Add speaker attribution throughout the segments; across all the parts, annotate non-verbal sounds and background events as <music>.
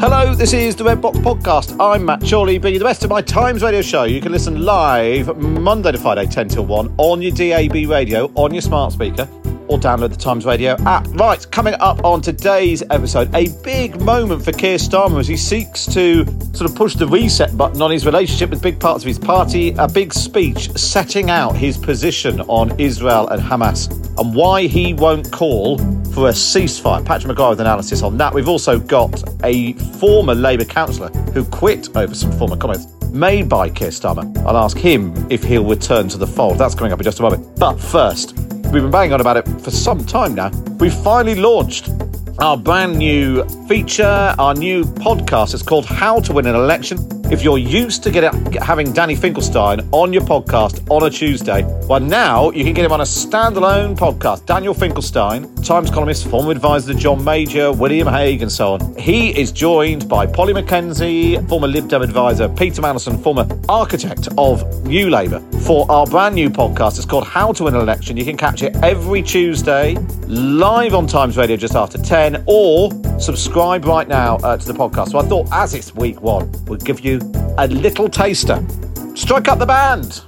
Speaker 1: Hello, this is the Red Box Podcast. I'm Matt Chorley, bringing the best of my Times Radio show. You can listen live Monday to Friday, 10 till 1, on your DAB radio, on your smart speaker, or download the Times Radio app. Right, coming up on today's episode, a big moment for Keir Starmer as he seeks to sort of push the reset button on his relationship with big parts of his party. A big speech setting out his position on Israel and Hamas and why he won't call for a ceasefire. Patrick Maguire with analysis on that. We've also got a former Labour councillor who quit over some former comments made by Keir Starmer. I'll ask him if he'll return to the fold. That's coming up in just a moment. But first, we've been banging on about it for some time now. We've finally launched our brand new feature, our new podcast. It's called How to Win an Election. If you're used to get it, having Danny Finkelstein on your podcast on a Tuesday, well, now you can get him on a standalone podcast. Daniel Finkelstein, Times columnist, former advisor to John Major, William Hague, and so on. He is joined by Polly Mackenzie, former Lib Dem advisor, Peter Mandelson, former architect of New Labour, for our brand new podcast. It's called How to Win an Election. You can catch it every Tuesday, live on Times Radio just after 10, or subscribe right now uh, to the podcast. So I thought, as it's week one, we'll give you a little taster. Strike up the band.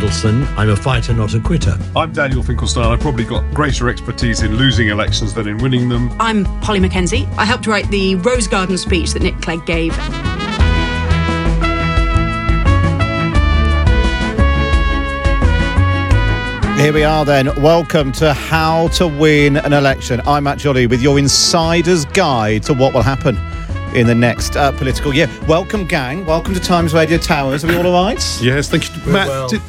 Speaker 2: Peter Mandelson. I'm a fighter, not a quitter.
Speaker 3: I'm Daniel Finkelstein. I've probably got greater expertise in losing elections than in winning them.
Speaker 4: I'm Polly Mackenzie. I helped write the Rose Garden speech that Nick Clegg gave.
Speaker 1: Here we are then. Welcome to How to Win an Election. I'm Matt Chorley with your insider's guide to what will happen in the next uh, political year. Welcome, gang. Welcome to Times Radio Towers. Are we all all right?
Speaker 3: Yes, thank you. Matt,
Speaker 2: well.
Speaker 3: did,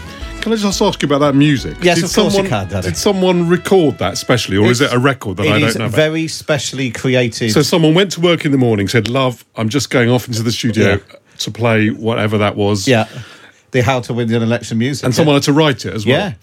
Speaker 3: can I just ask you about that music?
Speaker 1: Yes,
Speaker 3: did
Speaker 1: of course you
Speaker 3: someone,
Speaker 1: can, Daddy.
Speaker 3: Did someone record that specially, or is it a record that I don't know about?
Speaker 1: very specially created.
Speaker 3: so someone went to work in the morning, said, "Love, I'm just going off into the studio
Speaker 1: Yeah.
Speaker 3: to play whatever that was."
Speaker 1: yeah, the How to Win an Election music.
Speaker 3: and someone had to write it as well.
Speaker 1: Yeah.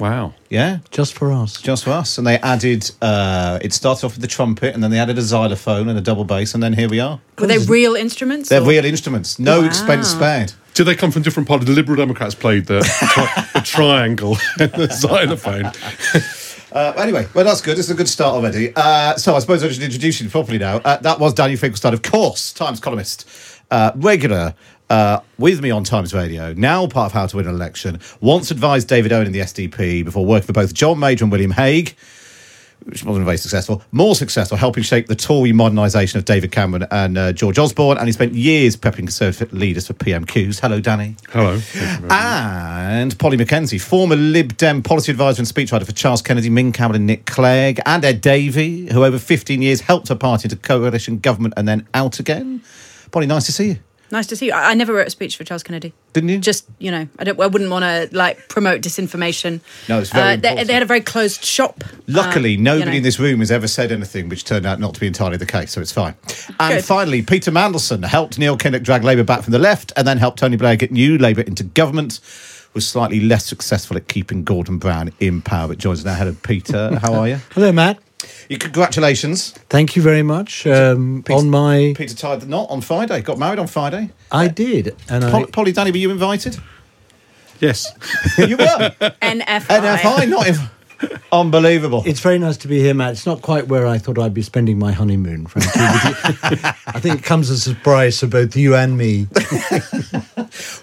Speaker 3: Wow.
Speaker 1: Yeah,
Speaker 2: Just for us.
Speaker 1: just for us. And they added, uh, it started off with the trumpet, and then they added a xylophone and a double bass, and then here we are.
Speaker 4: Were they real instruments?
Speaker 1: They're
Speaker 4: or-
Speaker 1: real instruments, no
Speaker 4: Wow.
Speaker 1: expense spared.
Speaker 3: Did they come from different parties? The Liberal Democrats played the, tri- the <laughs> triangle and the xylophone. <laughs>
Speaker 1: Uh, anyway, well, that's good. It's a good start already. Uh, so I suppose I should introduce you properly now. Uh, that was Daniel Finkelstein, of course, Times columnist, uh, regular uh, with me on Times Radio, now part of How to Win an Election. Once advised David Owen in the SDP before working for both John Major and William Hague. Which wasn't very successful. More successful, helping shape the Tory modernisation of David Cameron and uh, George Osborne, and he spent years prepping Conservative leaders for PMQs. Hello, Danny.
Speaker 3: Hello. Thank you very much.
Speaker 1: And Polly Mackenzie, former Lib Dem policy advisor and speechwriter for Charles Kennedy, Ming Campbell and Nick Clegg, and Ed Davey, who over 15 years helped her party into coalition government and then out again. Polly, nice to see you.
Speaker 4: Nice to see you. I, I never wrote a speech for Charles Kennedy.
Speaker 1: Didn't you?
Speaker 4: Just you know, I don't. I wouldn't want to like promote disinformation.
Speaker 1: No, it's very
Speaker 4: Uh, they, they had a very closed shop.
Speaker 1: Luckily,
Speaker 4: um,
Speaker 1: nobody
Speaker 4: you know.
Speaker 1: in this room has ever said anything which turned out not to be entirely the case, so it's fine. And
Speaker 4: Good.
Speaker 1: finally, Peter Mandelson helped Neil Kinnock drag Labour back from the left and then helped Tony Blair get new Labour into government. Was slightly less successful at keeping Gordon Brown in power, but joins us now. Hello, Peter. <laughs> How are you?
Speaker 2: Hello, Matt.
Speaker 1: You congratulations.
Speaker 2: Thank you very much. Um,
Speaker 1: Peter-
Speaker 2: on my,
Speaker 1: Peter tied the knot on Friday. Got married on Friday.
Speaker 2: I did, and
Speaker 1: Pol-
Speaker 2: I,
Speaker 1: Polly, Danny, were you invited?
Speaker 3: Yes.
Speaker 1: you were. <laughs>
Speaker 4: NFI.
Speaker 1: NFI, not in. <laughs> Unbelievable.
Speaker 2: it's very nice to be here, Matt. It's not quite where I thought I'd be spending my honeymoon, frankly. I think it comes as a surprise for both you and me. <laughs>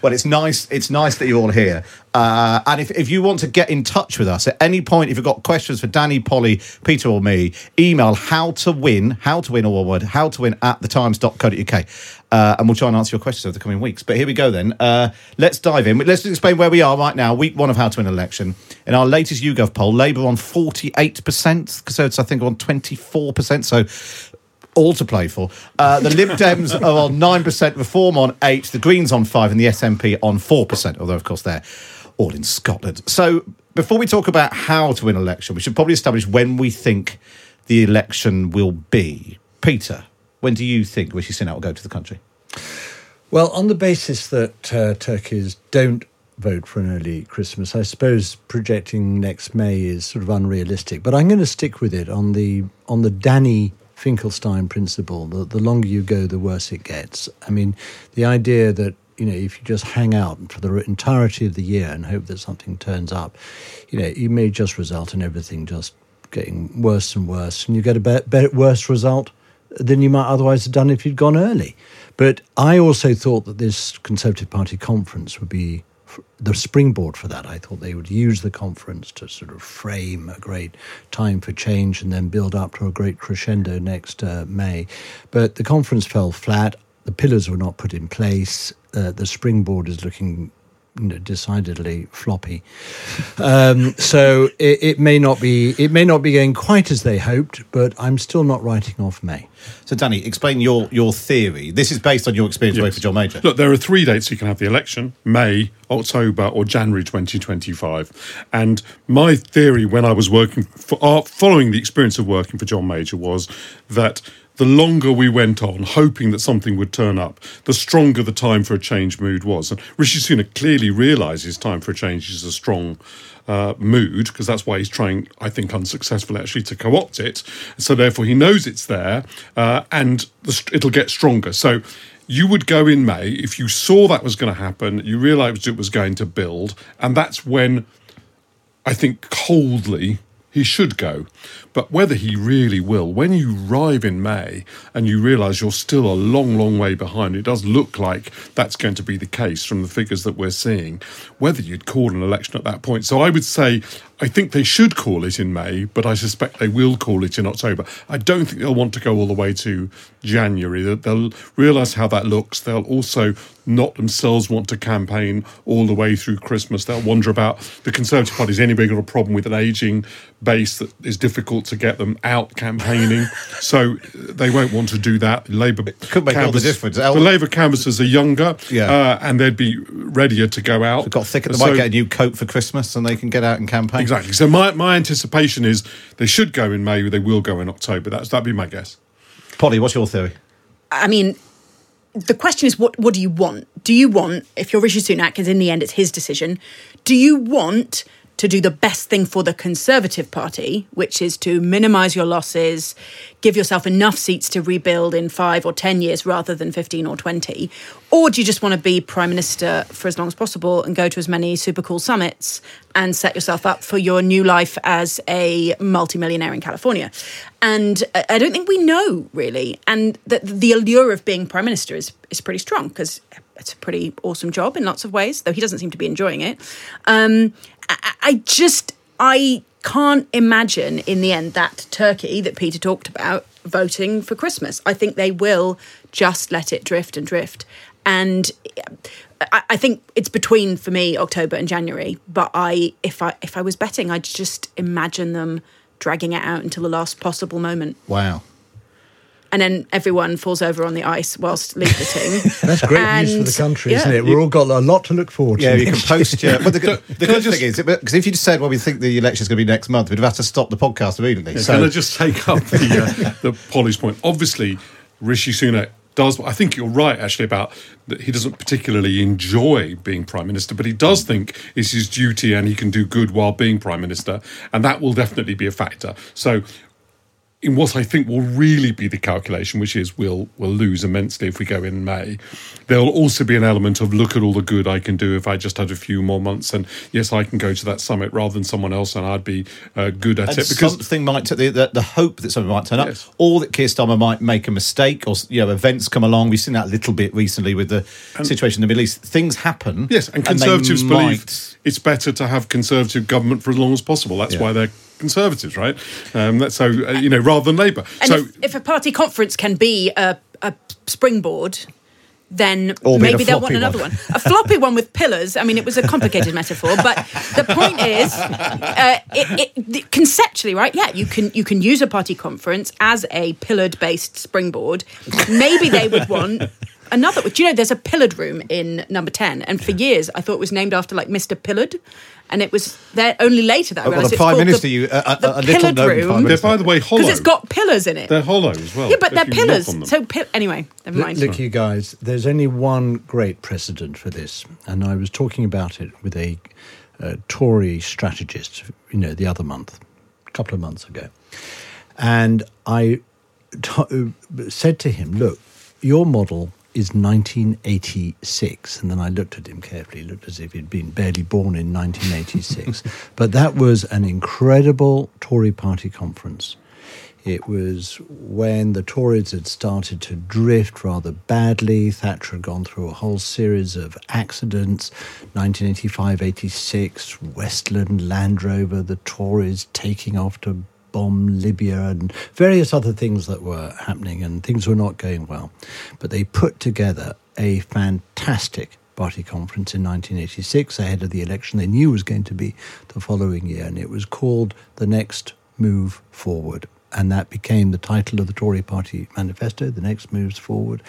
Speaker 1: Well, it's nice. It's nice that you're all here. Uh, and if, if you want to get in touch with us at any point, if you've got questions for Danny, Polly, Peter, or me, email how to win, how to win, all one word, how to win at thetimes.co.uk. Uh, and we'll try and answer your questions over the coming weeks. But here we go then. Uh, let's dive in. Let's explain where we are right now, week one of How to Win an Election. In our latest YouGov poll, Labour on 48%, Conservatives, I think, on 24%. So all to play for. Uh, the Lib <laughs> Dems are on 9%, Reform on 8 the Greens on 5 and the SNP on 4%, although, of course, they're all in Scotland. So before we talk about how to win an election, we should probably establish when we think the election will be. Peter, when do you think Rishi Sunak will go to the country?
Speaker 2: Well, on the basis that uh, Turkeys don't vote for an early Christmas, I suppose projecting next May is sort of unrealistic. But I'm going to stick with it on the on the Danny Finkelstein principle. The, the longer you go, the worse it gets. I mean, the idea that you know if you just hang out for the entirety of the year and hope that something turns up, you know, you may just result in everything just getting worse and worse, and you get a be- be- worse result than you might otherwise have done if you'd gone early. But I also thought that this Conservative Party conference would be the springboard for that. I thought they would use the conference to sort of frame a great time for change and then build up to a great crescendo next uh, May. But the conference fell flat. The pillars were not put in place. Uh, the springboard is looking decidedly floppy. Um, so it, it, may not be it may not be going quite as they hoped, but I'm still not writing off May.
Speaker 1: So, Danny, explain your your theory. This is based on your experience yes. working for John Major.
Speaker 3: Look, there are three dates you can have the election: May, October, or January 2025. And my theory, when I was working for, uh, following the experience of working for John Major, was that the longer we went on, hoping that something would turn up, the stronger the time for a change mood was. And Rishi Sunak clearly realises time for a change is a strong uh, mood because that's why he's trying, I think, unsuccessfully actually to co-opt it. So therefore, he knows it's there, uh, and the, it'll get stronger. So you would go in May if you saw that was going to happen. You realised it was going to build, and that's when I think coldly he should go. But whether he really will, when you arrive in May and you realise you're still a long, long way behind, it does look like that's going to be the case from the figures that we're seeing, whether you'd call an election at that point. So I would say I think they should call it in May, but I suspect they will call it in October. I don't think they'll want to go all the way to January. They'll realise how that looks. They'll also not themselves want to campaign all the way through Christmas. They'll wonder about the Conservative Party's anybody got a problem with an ageing base that is difficult to get them out campaigning. <laughs> so they won't want to do that. Labour
Speaker 1: could make all the difference.
Speaker 3: The Labour canvassers are younger, yeah. Uh, and they'd be readier to go out.
Speaker 1: They've got thicker. They so, might get a new coat for Christmas, and they can get out and campaign.
Speaker 3: Exactly. So my, my anticipation is they should go in May, they will go in October. That's that'd be my guess.
Speaker 1: Polly, what's your theory?
Speaker 4: I mean, the question is what what do you want? Do you want, if you're Rishi Sunak, because in the end it's his decision, do you want to do the best thing for the Conservative Party, which is to minimise your losses, give yourself enough seats to rebuild in five or 10 years rather than 15 or 20? Or do you just want to be Prime Minister for as long as possible and go to as many super cool summits and set yourself up for your new life as a multimillionaire in California? And I don't think we know really. And the, the allure of being Prime Minister is, is pretty strong because it's a pretty awesome job in lots of ways, though he doesn't seem to be enjoying it. Um, I, just I can't imagine in the end that Turkey that Peter talked about voting for Christmas. I think they will just let it drift and drift. And I, I, think it's between for me October and January. But I, if I if I was betting, I'd just imagine them dragging it out until the last possible moment.
Speaker 1: Wow
Speaker 4: and then everyone falls over on the ice whilst leafleting. <laughs>
Speaker 2: That's great and, news for the country, yeah. isn't it? We've all got a lot to look forward to.
Speaker 1: Yeah, you can post your. <laughs> But the, the good just, thing is, because if you just said, well, we think the election is going to be next month, we'd have had to stop the podcast immediately.
Speaker 3: Yeah,
Speaker 1: so.
Speaker 3: Can I just take up the, uh, the Polly's point? Obviously, Rishi Sunak does. I think you're right, actually, about that he doesn't particularly enjoy being prime minister, but he does think it's his duty and he can do good while being prime minister, and that will definitely be a factor. So in what I think will really be the calculation, which is we'll we'll lose immensely if we go in May. There'll also be an element of look at all the good I can do if I just had a few more months, and yes, I can go to that summit rather than someone else, and I'd be uh, good at
Speaker 1: and
Speaker 3: it.
Speaker 1: Because something might t- the, the, the hope that something might turn up, or that Keir Starmer might make a mistake, or you know events come along. We've seen that a little bit recently with the and, situation in the Middle East. Things happen.
Speaker 3: Yes, and Conservatives believe might... it's better to have Conservative government for as long as possible. That's yeah. why they're Conservatives, right? Um, so uh, you know, rather than Labour.
Speaker 4: And
Speaker 3: so
Speaker 4: if, if, a party conference can be a, a springboard then maybe they'll want another
Speaker 1: one.
Speaker 4: one. A floppy one with pillars. I mean, it was a complicated <laughs> metaphor, but the point is, uh, it, it, conceptually, right? Yeah, you can you can use a party conference as a pillared based springboard. Maybe they would want. Another, do you know, there's a pillared room in number 10, and for years I thought it was named after like Mr. Pillard, and it was there only later that I
Speaker 1: Well, the
Speaker 4: it's
Speaker 1: Prime Minister,
Speaker 4: the,
Speaker 1: you- a- a-
Speaker 4: the
Speaker 1: a little
Speaker 4: pillared
Speaker 1: known Prime
Speaker 4: room
Speaker 3: They're, by the way, hollow.
Speaker 4: because it's got pillars in it.
Speaker 3: They're hollow as well.
Speaker 4: yeah, but they're pillars. So, pill- anyway, never
Speaker 2: Look,
Speaker 4: mind.
Speaker 2: look, you guys, there's only one great precedent for this, and I was talking about it with a, uh Tory strategist, you know, the other month, a couple of months ago, and I t- uh, said to him, "Look, your model." Is 1986, and then I looked at him carefully. Looked as if he'd been barely born in 1986. <laughs> but that was an incredible Tory party conference. It was when the Tories had started to drift rather badly. Thatcher had gone through a whole series of accidents 1985 86, Westland, Land Rover, the Tories taking off to bomb Libya, and various other things that were happening, and things were not going well. But they put together a fantastic party conference in 1986 ahead of the election they knew was going to be the following year, and it was called The Next Move Forward. And that became the title of the Tory party manifesto, The Next Moves Forward.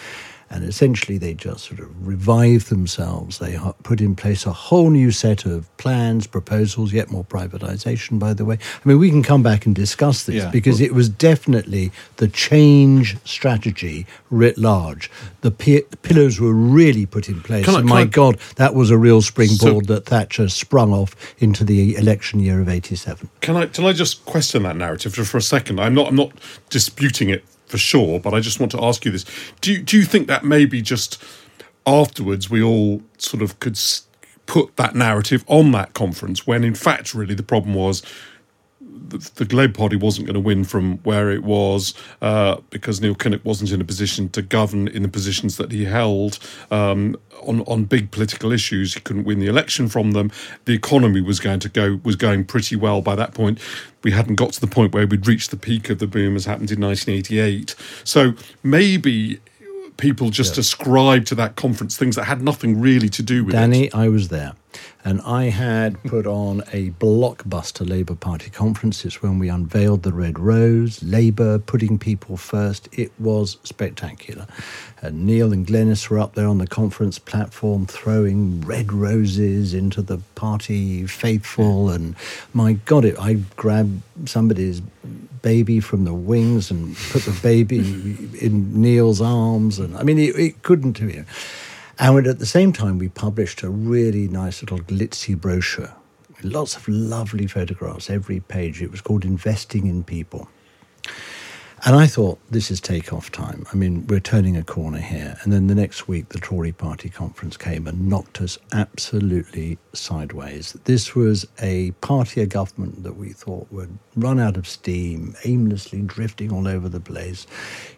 Speaker 2: And essentially, they just sort of revive themselves. They put in place a whole new set of plans, proposals, yet more privatisation, by the way. I mean, we can come back and discuss this
Speaker 1: Yeah.
Speaker 2: because it was definitely the change strategy writ large. The pi- pillars were really put in place.
Speaker 3: Can I-
Speaker 2: and my
Speaker 3: I-
Speaker 2: God, that was a real springboard that Thatcher sprung off into the election year of 87.
Speaker 3: Can I can I just question that narrative just for a second? I'm not I'm not disputing it for sure, but I just want to ask you this: Do do you think that maybe just afterwards we all sort of could put that narrative on that conference when in fact really the problem was the, the Party wasn't going to win from where it was uh, because Neil Kinnock wasn't in a position to govern in the positions that he held um, on on big political issues. He couldn't win the election from them. The economy was going to go was going pretty well by that point. We hadn't got to the point where we'd reached the peak of the boom as happened in 1988. So maybe. People just ascribed to that conference things that had nothing really to do with it.
Speaker 2: Danny, I was there. And I had put on a blockbuster Labour Party conference. It's when we unveiled the Red Rose, Labour putting people first. It was spectacular. And Neil and Glenys were up there on the conference platform throwing red roses into the party faithful. And my God, it, I grabbed somebody's baby from the wings and put the baby in Neil's arms. And I mean, it, it couldn't do it. And at the same time, we published a really nice little glitzy brochure. Lots of lovely photographs, every page. It was called Investing in People. And I thought, this is take-off time. I mean, we're turning a corner here. And then the next week, the Tory party conference came and knocked us absolutely sideways. This was a party, a government that we thought would run out of steam, aimlessly drifting all over the place,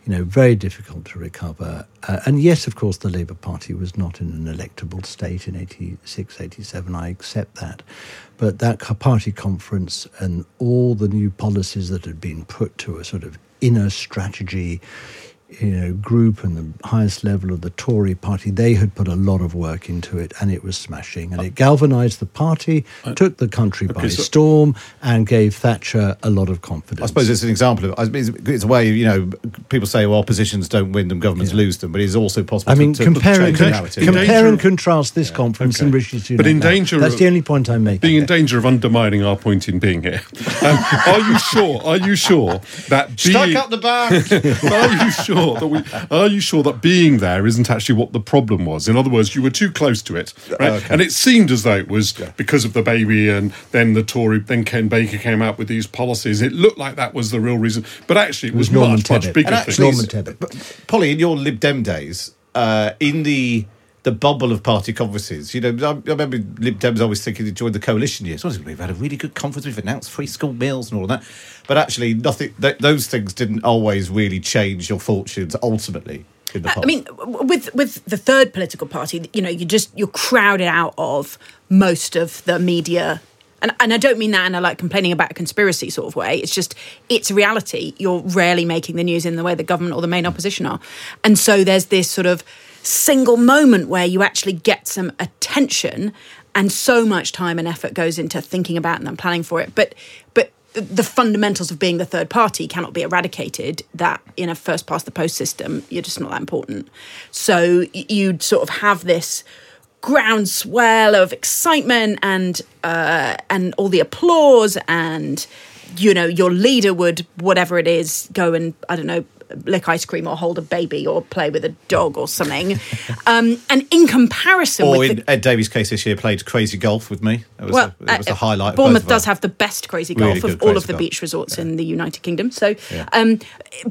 Speaker 2: you know, very difficult to recover. Uh, and yes, of course, the Labour Party was not in an electable state in 86, 87. I accept that. But that party conference and all the new policies that had been put to a sort of inner strategy you know, group and the highest level of the Tory party, they had put a lot of work into it and it was smashing. And it galvanised the party, took the country by
Speaker 3: so-
Speaker 2: storm, and gave Thatcher a lot of confidence.
Speaker 1: I suppose it's an example of. I mean, It's, it's a way you know people say, "Well, oppositions don't win them, governments lose them," but it's also possible.
Speaker 2: I mean,
Speaker 1: to, to
Speaker 2: compare, and, con-
Speaker 1: narrative.
Speaker 2: compare and contrast this conference
Speaker 3: okay.
Speaker 2: and Rishi Sunak.
Speaker 3: But in
Speaker 2: now.
Speaker 3: danger
Speaker 2: That's
Speaker 3: of-
Speaker 2: the only point I'm making.
Speaker 3: being in danger of undermining our point in being here. <laughs> Um, are you sure? Are you sure that
Speaker 1: Stuck up the back. <laughs>
Speaker 3: are you sure that we? Are you sure that being there isn't actually what the problem was? In other words, you were too close to it, right?
Speaker 1: Okay.
Speaker 3: And it seemed as though it was because of the baby, and then the Tory, then Ken Baker came out with these policies. It looked like that was the real reason, but actually, it was,
Speaker 2: was Norman
Speaker 3: much, much
Speaker 2: Tebbit.
Speaker 3: bigger.
Speaker 1: And actually,
Speaker 2: Norman Tebbit.
Speaker 1: Polly, in your Lib Dem days, uh, in the the bubble of party conferences, you know, I, I remember Lib Dems always thinking they joined the coalition years. Honestly, we've had a really good conference. We've announced free school meals and all of that. But actually, nothing. Th- those things didn't always really change your fortunes ultimately in the uh, past.
Speaker 4: I mean, with with the third political party, you know, you just you're crowded out of most of the media. And, and I don't mean that in a like complaining about a conspiracy sort of way. It's just it's reality. You're rarely making the news in the way the government or the main opposition are, and so there's this sort of single moment where you actually get some attention and so much time and effort goes into thinking about and then planning for it. But but the fundamentals of being the third party cannot be eradicated that in a first past the post system you're just not that important so you'd sort of have this groundswell of excitement and uh, and all the applause and you know your leader would whatever it is go and i don't know lick ice cream or hold a baby or play with a dog or something. <laughs> um, and in comparison,
Speaker 1: or in
Speaker 4: the,
Speaker 1: Ed Davey's case this year, played crazy golf with me. It was,
Speaker 4: well,
Speaker 1: a, it was
Speaker 4: uh,
Speaker 1: a highlight.
Speaker 4: Bournemouth
Speaker 1: of
Speaker 4: does have the best crazy
Speaker 1: Really
Speaker 4: golf of
Speaker 1: good
Speaker 4: all of the
Speaker 1: golf.
Speaker 4: beach resorts in the United Kingdom. So, um,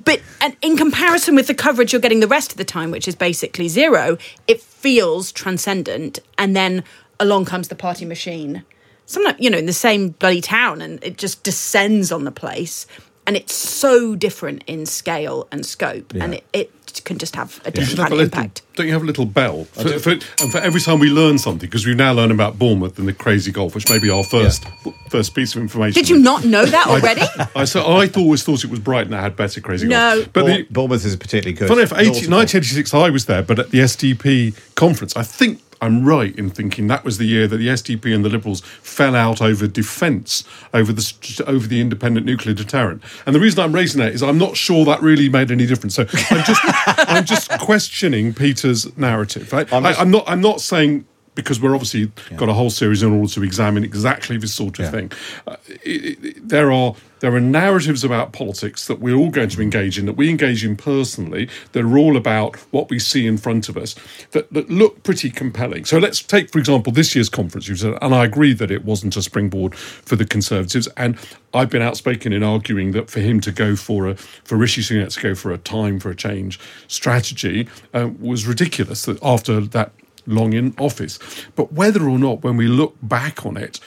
Speaker 4: but and in comparison with the coverage you're getting the rest of the time, which is basically zero, it feels transcendent. And then along comes the party machine, sometimes you know in the same bloody town, and it just descends on the place. And it's so different in scale and scope, and it, it can just have a
Speaker 3: You
Speaker 4: different
Speaker 3: should
Speaker 4: kind
Speaker 3: a
Speaker 4: of
Speaker 3: little,
Speaker 4: impact.
Speaker 3: don't you have a little bell? For, for, and for every time we learn something, because we've now learned about Bournemouth and the crazy golf, which may be our first first piece of information.
Speaker 4: Did you not know that already? <laughs>
Speaker 3: I, so I thought, always thought it was Brighton that had better crazy
Speaker 4: No.
Speaker 3: golf. But
Speaker 1: Bour-
Speaker 3: the,
Speaker 1: Bournemouth is particularly good.
Speaker 3: Funny enough, 80,
Speaker 1: Naughty golf.
Speaker 3: 1986, I was there, but at the SDP conference, I think I'm right in thinking that was the year that the SDP and the Liberals fell out over defence, over the over the independent nuclear deterrent. And the reason I'm raising that is I'm not sure that really made any difference. So I'm just <laughs> I'm just questioning Peter's narrative. Right?
Speaker 1: I'm
Speaker 3: I, I'm not I'm not saying. Because we're obviously got a whole series in order to examine exactly this sort of
Speaker 1: Yeah.
Speaker 3: thing. Uh, it, it, there are there are narratives about politics that we're all going to engage in, that we engage in personally, that are all about what we see in front of us, that, that look pretty compelling. So let's take, for example, this year's conference. You said, and I agree that it wasn't a springboard for the Conservatives, and I've been outspoken in arguing that for him to go for a for Rishi Sunak to go for a time for a change strategy uh, was ridiculous. That after that long in office, but whether or not, when we look back on it,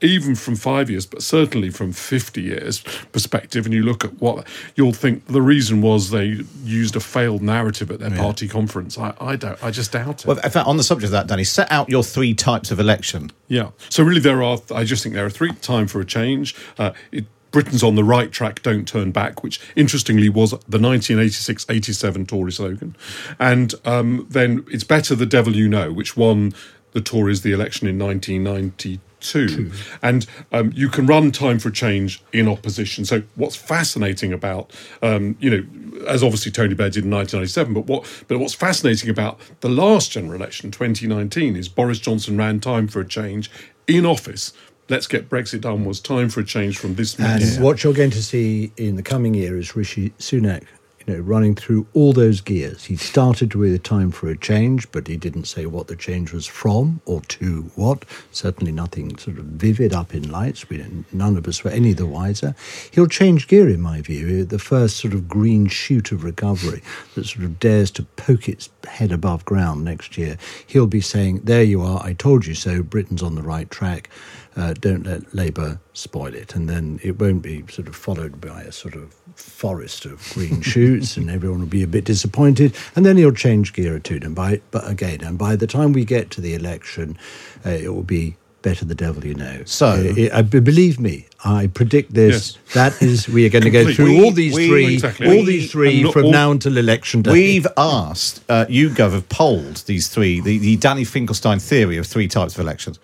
Speaker 3: even from five years, but certainly from 50 years perspective, and you look at what you'll think the reason was they used a failed narrative at their party conference. I, I don't, I just doubt it.
Speaker 1: Well, in fact, on the subject of that, Danny, set out your three types of election.
Speaker 3: yeah. So really, there are, I just think there are three time for a change. Uh, it, Britain's on the right track, don't turn back, which interestingly was the 1986 87 Tory slogan. And um, then it's better the devil you know, which won the Tories the election in 1992. And um, you can run time for a change in opposition. So what's fascinating about, um, you know, as obviously Tony Blair did in 1997, but what but what's fascinating about the last general election, 2019, is Boris Johnson ran time for a change in office. Let's get Brexit done was time for a change from this
Speaker 2: And
Speaker 3: mess.
Speaker 2: what you're going to see in the coming year is Rishi Sunak, you know, running through all those gears. He started with a time for a change, but he didn't say what the change was from or to what. Certainly nothing sort of vivid up in lights. We didn't, none of us were any the wiser. He'll change gear, in my view. The first sort of green shoot of recovery that sort of dares to poke its head above ground next year. He'll be saying, "There you are. I told you so. Britain's on the right track." Uh, don't let Labour spoil it. And then it won't be sort of followed by a sort of forest of green <laughs> shoots and everyone will be a bit disappointed. And then he'll change gear or two. And by, but again, and by the time we get to the election, uh, it will be better the devil you know.
Speaker 1: So-
Speaker 2: Uh, believe me, I predict this.
Speaker 3: Yes.
Speaker 2: That is, we are going to go through all these
Speaker 1: We-
Speaker 2: three,
Speaker 3: Exactly.
Speaker 2: all
Speaker 3: We-
Speaker 2: these three from
Speaker 3: all-
Speaker 2: now until election day.
Speaker 1: We've asked, uh, YouGov have polled these three, the, the Danny Finkelstein theory of three types of elections.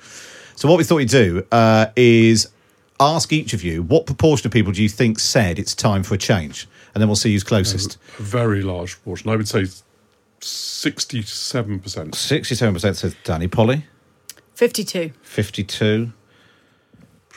Speaker 1: So what we thought we'd do uh, is ask each of you what proportion of people do you think said it's time for a change? And then we'll see who's closest.
Speaker 3: a very large proportion. I would say 67%.
Speaker 1: 67% says Danny Polly,
Speaker 4: 52.
Speaker 1: 52.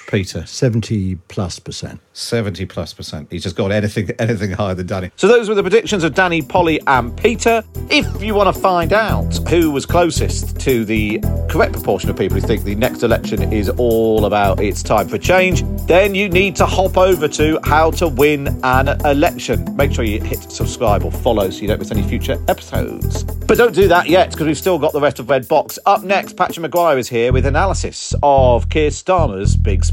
Speaker 1: Peter,
Speaker 2: 70 plus percent.
Speaker 1: 70 plus percent. He's just got anything <laughs> anything higher than Danny. So those were the predictions of Danny, Polly, and Peter. If you want to find out who was closest to the correct proportion of people who think the next election is all about it's time for change, then you need to hop over to How to Win an Election. Make sure you hit subscribe or follow so you don't miss any future episodes. But don't do that yet because we've still got the rest of Red Box. Up next, Patrick Maguire is here with analysis of Keir Starmer's big speech.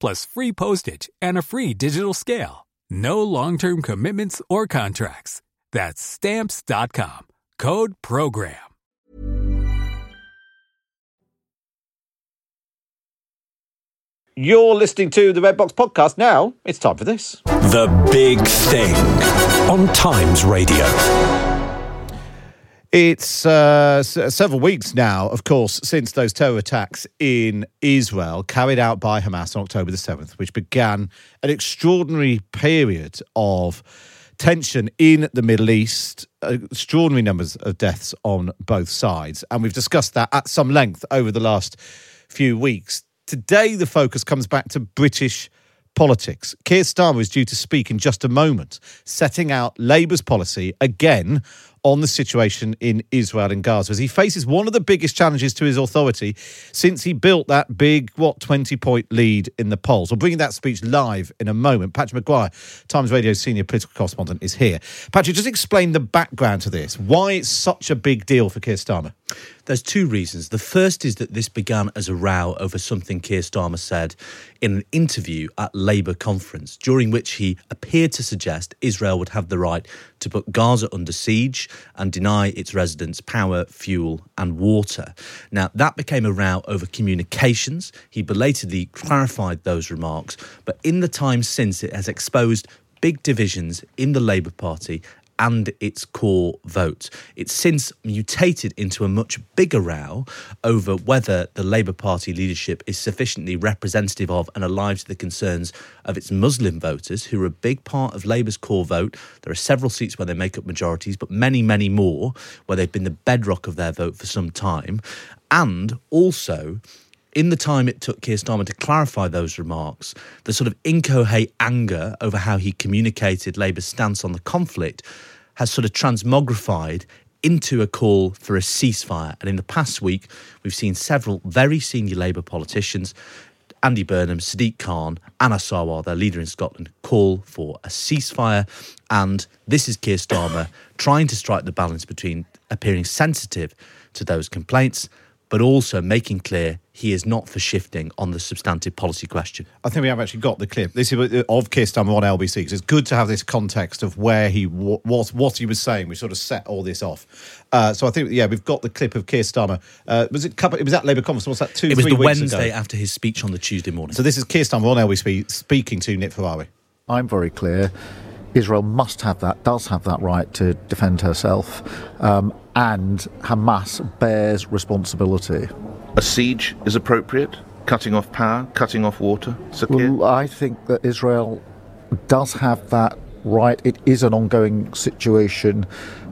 Speaker 5: plus free postage and a free digital scale. No long-term commitments or contracts. That's Stamps.com. Code PROGRAM.
Speaker 1: You're listening to the Red Box podcast. Now it's time for this.
Speaker 6: The Big Thing on Times Radio.
Speaker 1: It's uh, several weeks now, of course, since those terror attacks in Israel carried out by Hamas on October the 7th, which began an extraordinary period of tension in the Middle East, extraordinary numbers of deaths on both sides. And we've discussed that at some length over the last few weeks. Today, the focus comes back to British politics. Keir Starmer is due to speak in just a moment, setting out Labour's policy again on the situation in Israel and Gaza as he faces one of the biggest challenges to his authority since he built that big, what, 20 point lead in the polls. We'll bring that speech live in a moment. Patrick Maguire, Times Radio senior political correspondent, is here. Patrick, just explain the background to this, why it's such a big deal for Keir Starmer.
Speaker 7: There's two reasons. The first is that this began as a row over something Keir Starmer said in an interview at Labour conference, during which he appeared to suggest Israel would have the right to put Gaza under siege and deny its residents power, fuel, and water. Now, that became a row over communications. He belatedly clarified those remarks, but in the time since, it has exposed big divisions in the Labour Party and its core vote. It's since mutated into a much bigger row over whether the Labour Party leadership is sufficiently representative of and alive to the concerns of its Muslim voters, who are a big part of Labour's core vote. There are several seats where they make up majorities, but many, many more where they've been the bedrock of their vote for some time. And also, in the time it took Keir Starmer to clarify those remarks, the sort of incoherent anger over how he communicated Labour's stance on the conflict has sort of transmogrified into a call for a ceasefire. And in the past week, we've seen several very senior Labour politicians, Andy Burnham, Sadiq Khan, Anas Sarwar, their leader in Scotland, call for a ceasefire. And this is Keir Starmer trying to strike the balance between appearing sensitive to those complaints but also making clear he is not for shifting on the substantive policy question.
Speaker 1: I think we have actually got the clip. This is of Keir Starmer on LBC because it's good to have this context of where he was, what he was saying. We sort of set all this off. Uh, so I think, yeah, we've got the clip of Keir Starmer. Uh, was it? Couple, it was at Labour conference. What's that? Two,
Speaker 7: It was
Speaker 1: three
Speaker 7: the
Speaker 1: weeks
Speaker 7: Wednesday
Speaker 1: ago.
Speaker 7: after his speech on the Tuesday morning.
Speaker 1: So this is Keir Starmer on LBC speaking to Nick Ferrari.
Speaker 8: I'm very clear. Israel must have that, does have that right to defend herself, um, and Hamas bears responsibility.
Speaker 9: A siege is appropriate? Cutting off power, cutting off water? Sir
Speaker 8: Well, I think that Israel does have that right. It is an ongoing situation.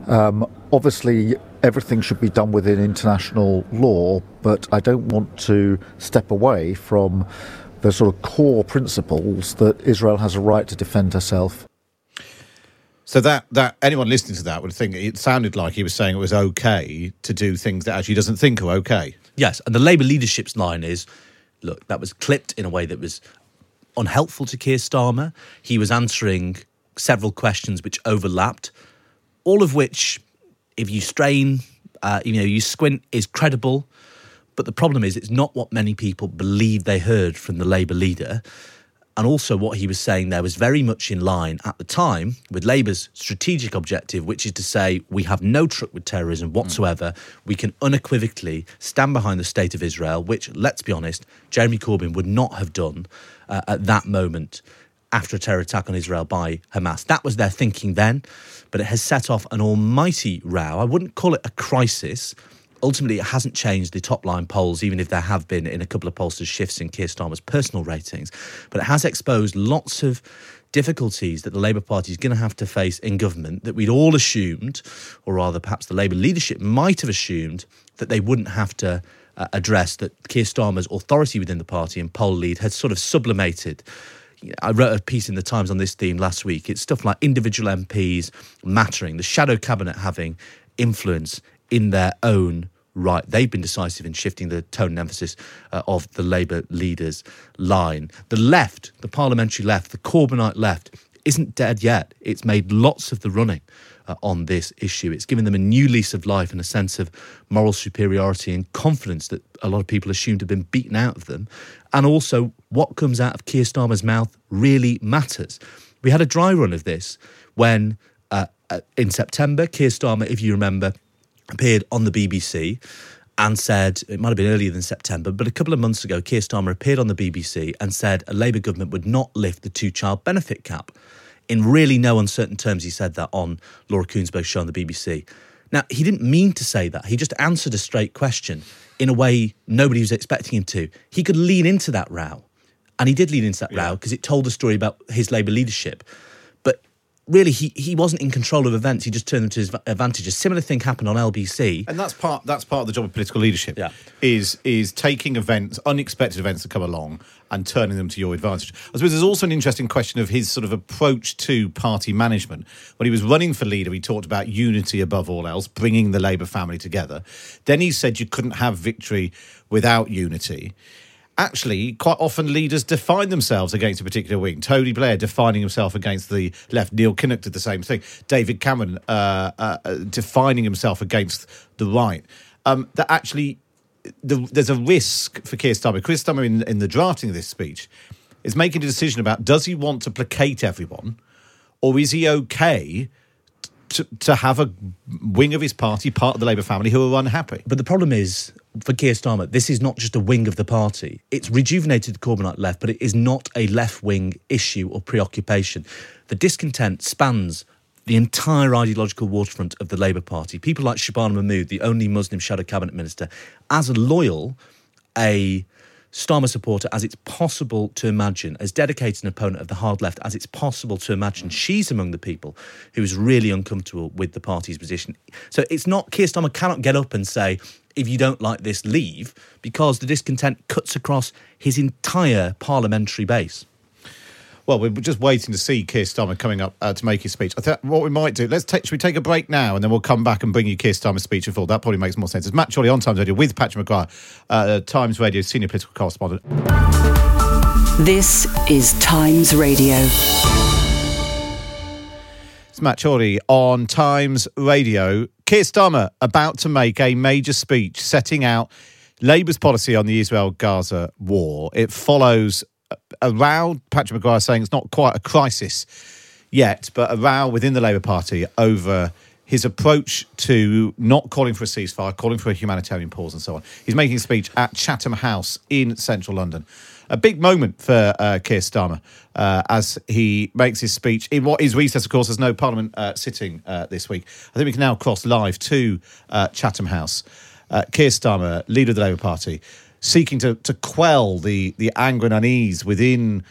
Speaker 8: Um, obviously, everything should be done within international law, but I don't want to step away from the sort of core principles that Israel has a right to defend herself.
Speaker 1: So that that anyone listening to that would think it sounded like he was saying it was okay to do things that actually doesn't think are okay.
Speaker 7: Yes, and the Labour leadership's line is look, that was clipped in a way that was unhelpful to Keir Starmer. He was answering several questions which overlapped, all of which, if you strain, uh, you know, you squint, is credible. But the problem is, it's not what many people believe they heard from the Labour leader. And also, what he was saying there was very much in line at the time with Labour's strategic objective, which is to say, we have no truck with terrorism whatsoever. We can unequivocally stand behind the state of Israel, which, let's be honest, Jeremy Corbyn would not have done uh, at that moment after a terror attack on Israel by Hamas. That was their thinking then, but it has set off an almighty row. I wouldn't call it a crisis. Ultimately, it hasn't changed the top line polls, even if there have been in a couple of pollsters shifts in Keir Starmer's personal ratings. But it has exposed lots of difficulties that the Labour Party is going to have to face in government that we'd all assumed, or rather perhaps the Labour leadership might have assumed, that they wouldn't have to uh, address that Keir Starmer's authority within the party and poll lead had sort of sublimated. I wrote a piece in the Times on this theme last week. It's stuff like individual MPs mattering, the shadow cabinet having influence in their own right. They've been decisive in shifting the tone and emphasis uh, of the Labour leaders' line. The left, the parliamentary left, the Corbynite left, isn't dead yet. It's made lots of the running uh, on this issue. It's given them a new lease of life and a sense of moral superiority and confidence that a lot of people assumed had been beaten out of them. And also, what comes out of Keir Starmer's mouth really matters. We had a dry run of this when, uh, uh, in September, Keir Starmer, if you remember, appeared on the BBC and said, it might have been earlier than September, but a couple of months ago, Keir Starmer appeared on the BBC and said a Labour government would not lift the two child benefit cap in really no uncertain terms, he said that on Laura Kuenssberg's show on the BBC. Now, he didn't mean to say that. He just answered a straight question in a way nobody was expecting him to. He could lean into that row. And he did lean into that yeah. row because it told the story about his Labour leadership really he, he wasn't in control of events. He just turned them to his advantage. A similar thing happened on LBC,
Speaker 1: and that's part that's part of the job of political leadership.
Speaker 7: Yeah.
Speaker 1: is is taking events, unexpected events that come along, and turning them to your advantage. I suppose there's also an interesting question of his sort of approach to party management. When he was running for leader, he talked about unity above all else, bringing the Labour family together. Then he said you couldn't have victory without unity actually, quite often leaders define themselves against a particular wing. Tony Blair defining himself against the left. Neil Kinnock did the same thing. David Cameron uh, uh, defining himself against the right. Um, that actually, the, there's a risk for Keir Starmer. Keir Starmer, in, in the drafting of this speech, is making a decision about does he want to placate everyone or is he okay to, have a wing of his party, part of the Labour family, who are unhappy.
Speaker 7: But the problem is, for Keir Starmer, this is not just a wing of the party. It's rejuvenated the Corbynite left, but it is not a left wing issue or preoccupation. The discontent spans the entire ideological waterfront of the Labour Party. People like Shabana Mahmood, the only Muslim shadow cabinet minister, as a loyal a Starmer supporter as it's possible to imagine, as dedicated an opponent of the hard left as it's possible to imagine. She's among the people who is really uncomfortable with the party's position. So it's not Keir Starmer cannot get up and say, if you don't like this, leave, because the discontent cuts across his entire parliamentary base.
Speaker 1: Well, we're just waiting to see Keir Starmer coming up uh, to make his speech. I think what we might do, let's take, should we take a break now and then we'll come back and bring you Keir Starmer's speech in full? That probably makes more sense. It's Matt Chorley on Times Radio with Patrick Maguire, uh, Times Radio senior political correspondent.
Speaker 10: This is Times Radio.
Speaker 1: It's Matt Chorley on Times Radio. Keir Starmer about to make a major speech setting out Labour's policy on the Israel Gaza war. It follows a row. Patrick Maguire saying it's not quite a crisis yet, but a row within the Labour Party over his approach to not calling for a ceasefire, calling for a humanitarian pause, and so on. He's making a speech at Chatham House in central London. A big moment for uh, Keir Starmer uh, as he makes his speech in what is recess. Of course, there's no Parliament uh, sitting uh, this week. I think we can now cross live to uh, Chatham House. Uh, Keir Starmer, leader of the Labour Party, seeking to, to quell the, the anger and unease within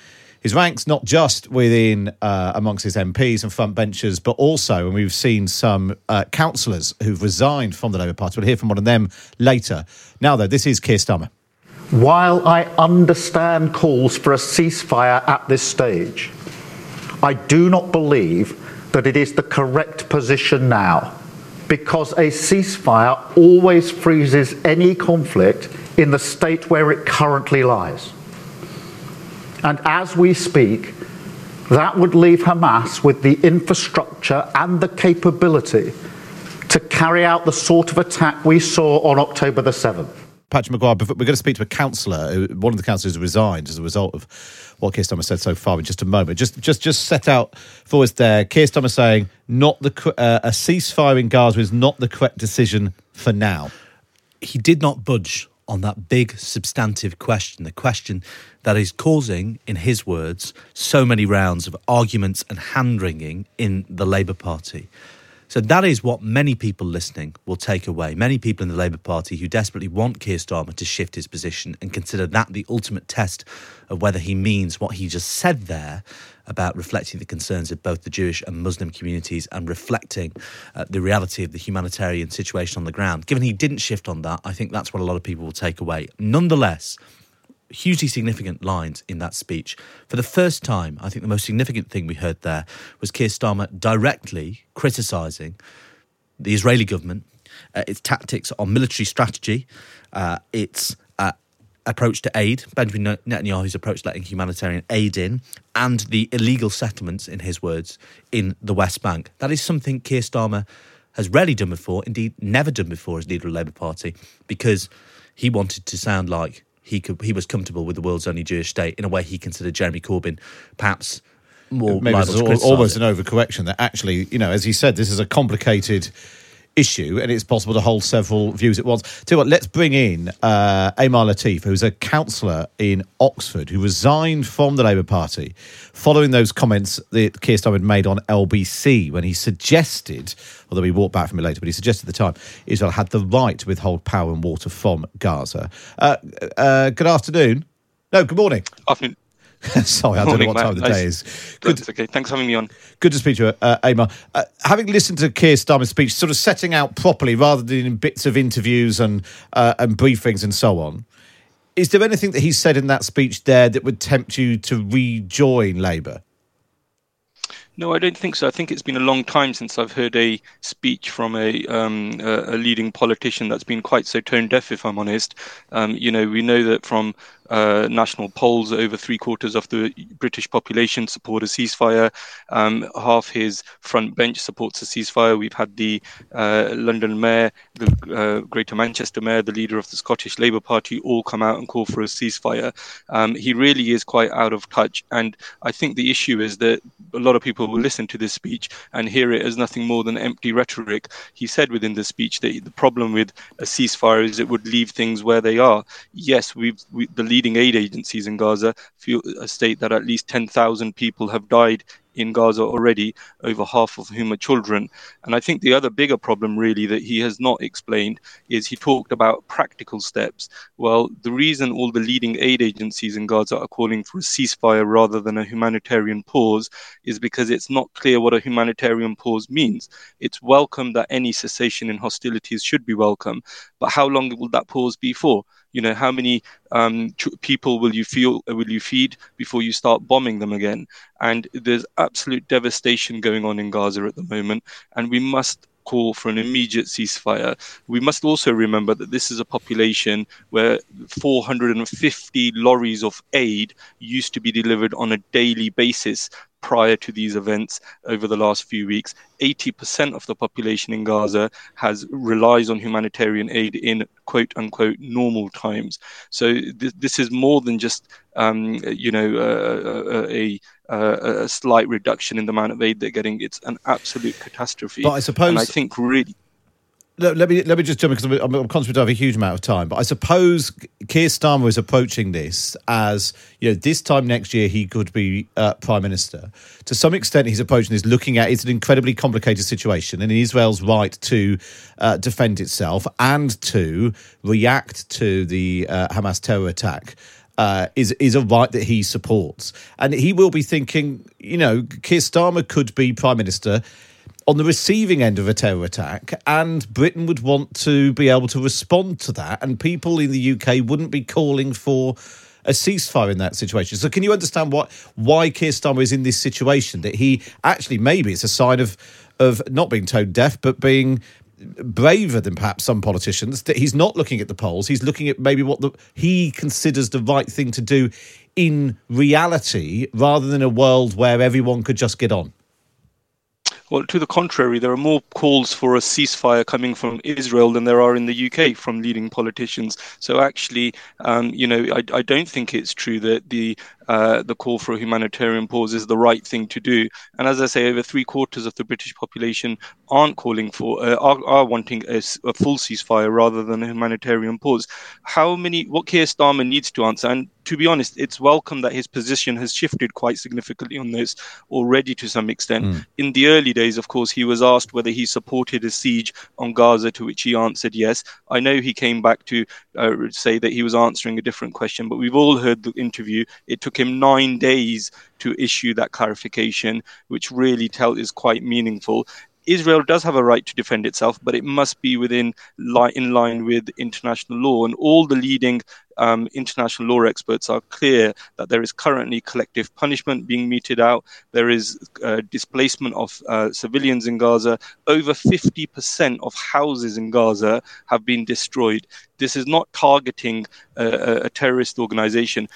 Speaker 1: his ranks, not just within uh, amongst his MPs and front benchers, but also, and we've seen some uh, councillors who've resigned from the Labour Party. We'll hear from one of them later. Now, though, this is Keir Starmer.
Speaker 11: While I understand calls for a ceasefire at this stage, I do not believe that it is the correct position now because a ceasefire always freezes any conflict in the state where it currently lies. And as we speak, that would leave Hamas with the infrastructure and the capability to carry out the sort of attack we saw on October the 7th.
Speaker 1: Patrick Maguire, we're going to speak to a councillor. One of the councillors resigned as a result of what Keir Starmer said so far in just a moment. Just, just, just set out for us there. Keir Starmer saying not the uh, a ceasefire in Gaza is not the correct decision for now.
Speaker 7: He did not budge on that big substantive question, the question that is causing, in his words, so many rounds of arguments and hand wringing in the Labour Party. So that is what many people listening will take away. Many people in the Labour Party who desperately want Keir Starmer to shift his position and consider that the ultimate test of whether he means what he just said there about reflecting the concerns of both the Jewish and Muslim communities and reflecting uh, the reality of the humanitarian situation on the ground. Given he didn't shift on that, I think that's what a lot of people will take away. Nonetheless, hugely significant lines in that speech. For the first time, I think the most significant thing we heard there was Keir Starmer directly criticising the Israeli government, uh, its tactics on military strategy, uh, its approach to aid, Benjamin Netanyahu's approach to letting humanitarian aid in, and the illegal settlements, in his words, in the West Bank. That is something Keir Starmer has rarely done before, indeed, never done before as leader of the Labour Party, because he wanted to sound like he could he was comfortable with the world's only Jewish state in a way he considered Jeremy Corbyn perhaps more
Speaker 1: maybe it's almost an overcorrection that actually you know as he said this is a complicated issue, and it's possible to hold several views at once. Tell you what, let's bring in uh, Amar Latif, who's a councillor in Oxford, who resigned from the Labour Party following those comments that Keir Starmer made on LBC when he suggested, although he walked back from it later, but he suggested at the time Israel had the right to withhold power and water from Gaza. Uh, uh, good afternoon. No, good morning.
Speaker 12: Afternoon. <laughs>
Speaker 1: Sorry, I don't know what time of the day is.
Speaker 12: Good. That's okay. Thanks for having me on.
Speaker 1: Good to speak to you, uh, Amar. Uh, having listened to Keir Starmer's speech, sort of setting out properly rather than in bits of interviews and uh, and briefings and so on, is there anything that he said in that speech there that would tempt you to rejoin Labour?
Speaker 12: No, I don't think so. I think it's been a long time since I've heard a speech from a um, a, leading politician that's been quite so tone deaf. If I'm honest, um, you know, we know that from uh, national polls, over three quarters of the British population support a ceasefire. Um, half his front bench supports a ceasefire. We've had the uh, London mayor, the uh, Greater Manchester mayor, the leader of the Scottish Labour Party all come out and call for a ceasefire. Um, he really is quite out of touch. And I think the issue is that a lot of people will listen to this speech and hear it as nothing more than empty rhetoric. He said within the speech that the problem with a ceasefire is it would leave things where they are. Yes, we've we, the leading aid agencies in Gaza state that at least 10,000 people have died in Gaza already, over half of whom are children. And I think the other bigger problem, really, that he has not explained is he talked about practical steps. Well, the reason all the leading aid agencies in Gaza are calling for a ceasefire rather than a humanitarian pause is because it's not clear what a humanitarian pause means. It's welcome that any cessation in hostilities should be welcome, but how long will that pause be for? You know how many um, people will you feel will you feed before you start bombing them again and there's absolute devastation going on in gaza at the moment and we must call for an immediate ceasefire. We must also remember that this is a population where 450 lorries of aid used to be delivered on a daily basis prior to these events over the last few weeks. 80% of the population in Gaza has relies on humanitarian aid in quote unquote normal times. So th- this is more than just um, you know uh, a, a, a slight reduction in the amount of aid they're getting. It's an absolute catastrophe.
Speaker 1: But I suppose
Speaker 12: and I think really
Speaker 1: let, me let me just jump because I'm, I'm conscious of a huge amount of time. But I suppose Keir Starmer is approaching this as you know this time next year he could be uh, prime minister. To some extent, he's approaching this looking at it's an incredibly complicated situation, and Israel's right to uh, defend itself and to react to the uh, Hamas terror attack. Uh, is is a right that he supports, and he will be thinking, you know, Keir Starmer could be prime minister on the receiving end of a terror attack, and Britain would want to be able to respond to that, and people in the UK wouldn't be calling for a ceasefire in that situation. So, can you understand what why Keir Starmer is in this situation? That he actually maybe it's a sign of of not being tone deaf, but being braver than perhaps some politicians. That he's not looking at the polls; he's looking at maybe what the, he considers the right thing to do in reality, rather than a world where everyone could just get on.
Speaker 12: Well, to the contrary, there are more calls for a ceasefire coming from Israel than there are in the UK from leading politicians. So actually, um, you know, I, I, don't think it's true that the uh, the call for a humanitarian pause is the right thing to do. And as I say, over three quarters of the British population aren't calling for, uh, are, are wanting a, a full ceasefire rather than a humanitarian pause. How many, what Keir Starmer needs to answer, and to be honest, it's welcome that his position has shifted quite significantly on this already to some extent. Mm. In the early days, of course, he was asked whether he supported a siege on Gaza, to which he answered yes. I know he came back to uh, say that he was answering a different question, but we've all heard the interview. It took him nine days to issue that clarification, which really tell is quite meaningful. Israel does have a right to defend itself, but it must be within li- in line with international law. And all the leading um, international law experts are clear that there is currently collective punishment being meted out. There is uh, displacement of uh, civilians in Gaza. Over 50% of houses in Gaza have been destroyed. This is not targeting a, a terrorist organization.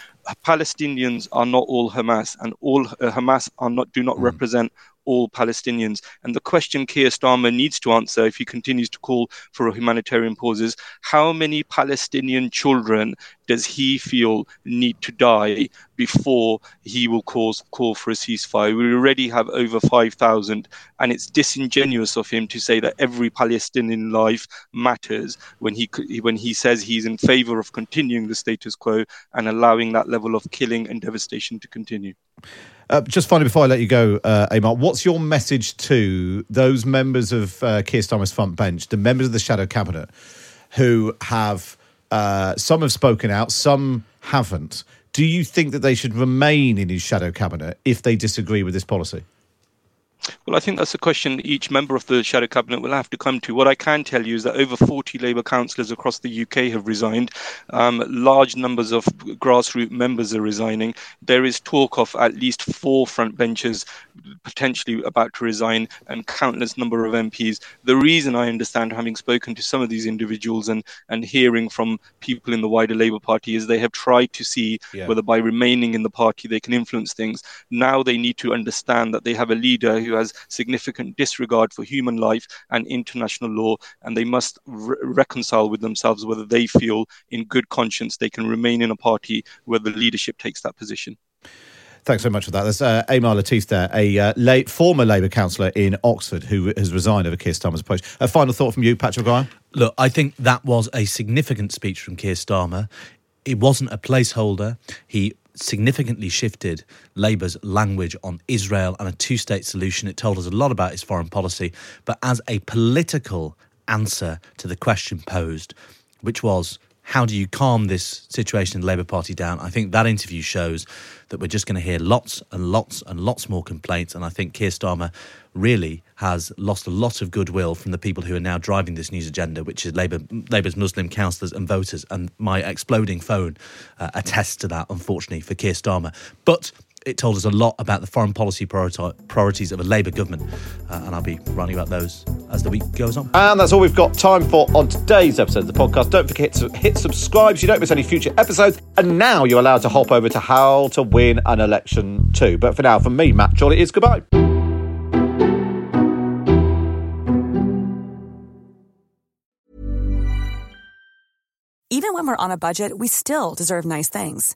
Speaker 12: Palestinians are not all Hamas, and all uh, Hamas are not do not mm. represent all Palestinians. And the question Keir Starmer needs to answer if he continues to call for a humanitarian pause is how many Palestinian children does he feel need to die before he will cause call for a ceasefire? We already have over 5,000, and it's disingenuous of him to say that every Palestinian life matters when he when he says he's in favor of continuing the status quo and allowing that level of killing and devastation to continue.
Speaker 1: Uh, just finally, before I let you go, uh, Amar, what's your message to those members of uh, Keir Starmer's front bench, the members of the shadow cabinet, who have uh, some have spoken out, some haven't? Do you think that they should remain in his shadow cabinet if they disagree with this policy?
Speaker 12: Well, I think that's a question each member of the shadow cabinet will have to come to. What I can tell you is that over 40 Labour councillors across the UK have resigned. Um, large numbers of grassroots members are resigning. There is talk of at least four front benches potentially about to resign and countless number of MPs. The reason I understand, having spoken to some of these individuals and, and hearing from people in the wider Labour Party, is they have tried to see yeah. whether by remaining in the party they can influence things. Now they need to understand that they have a leader who has significant disregard for human life and international law, and they must re- reconcile with themselves whether they feel in good conscience they can remain in a party where the leadership takes that position.
Speaker 1: Thanks so much for that. There's uh, Amar Latif there, a uh, former Labour councillor in Oxford who has resigned over Keir Starmer's approach. A final thought from you, Patrick O'Brien?
Speaker 7: Look, I think that was a significant speech from Keir Starmer. It wasn't a placeholder. He significantly shifted Labour's language on Israel and a two state solution. It told us a lot about his foreign policy, but as a political answer to the question posed, which was how do you calm this situation in the Labour Party down? I think that interview shows that we're just going to hear lots and lots and lots more complaints. And I think Keir Starmer really has lost a lot of goodwill from the people who are now driving this news agenda, which is Labour, Labour's Muslim councillors and voters. And my exploding phone uh, attests to that, unfortunately, for Keir Starmer. But it told us a lot about the foreign policy priorities of a Labour government, uh, and I'll be writing about those as the week goes on.
Speaker 1: And that's all we've got time for on today's episode of the podcast. Don't forget to hit subscribe so you don't miss any future episodes. And now you're allowed to hop over to how to win an election too. But for now, from me, Matt Chorley, is goodbye.
Speaker 13: Even when we're on a budget, we still deserve nice things.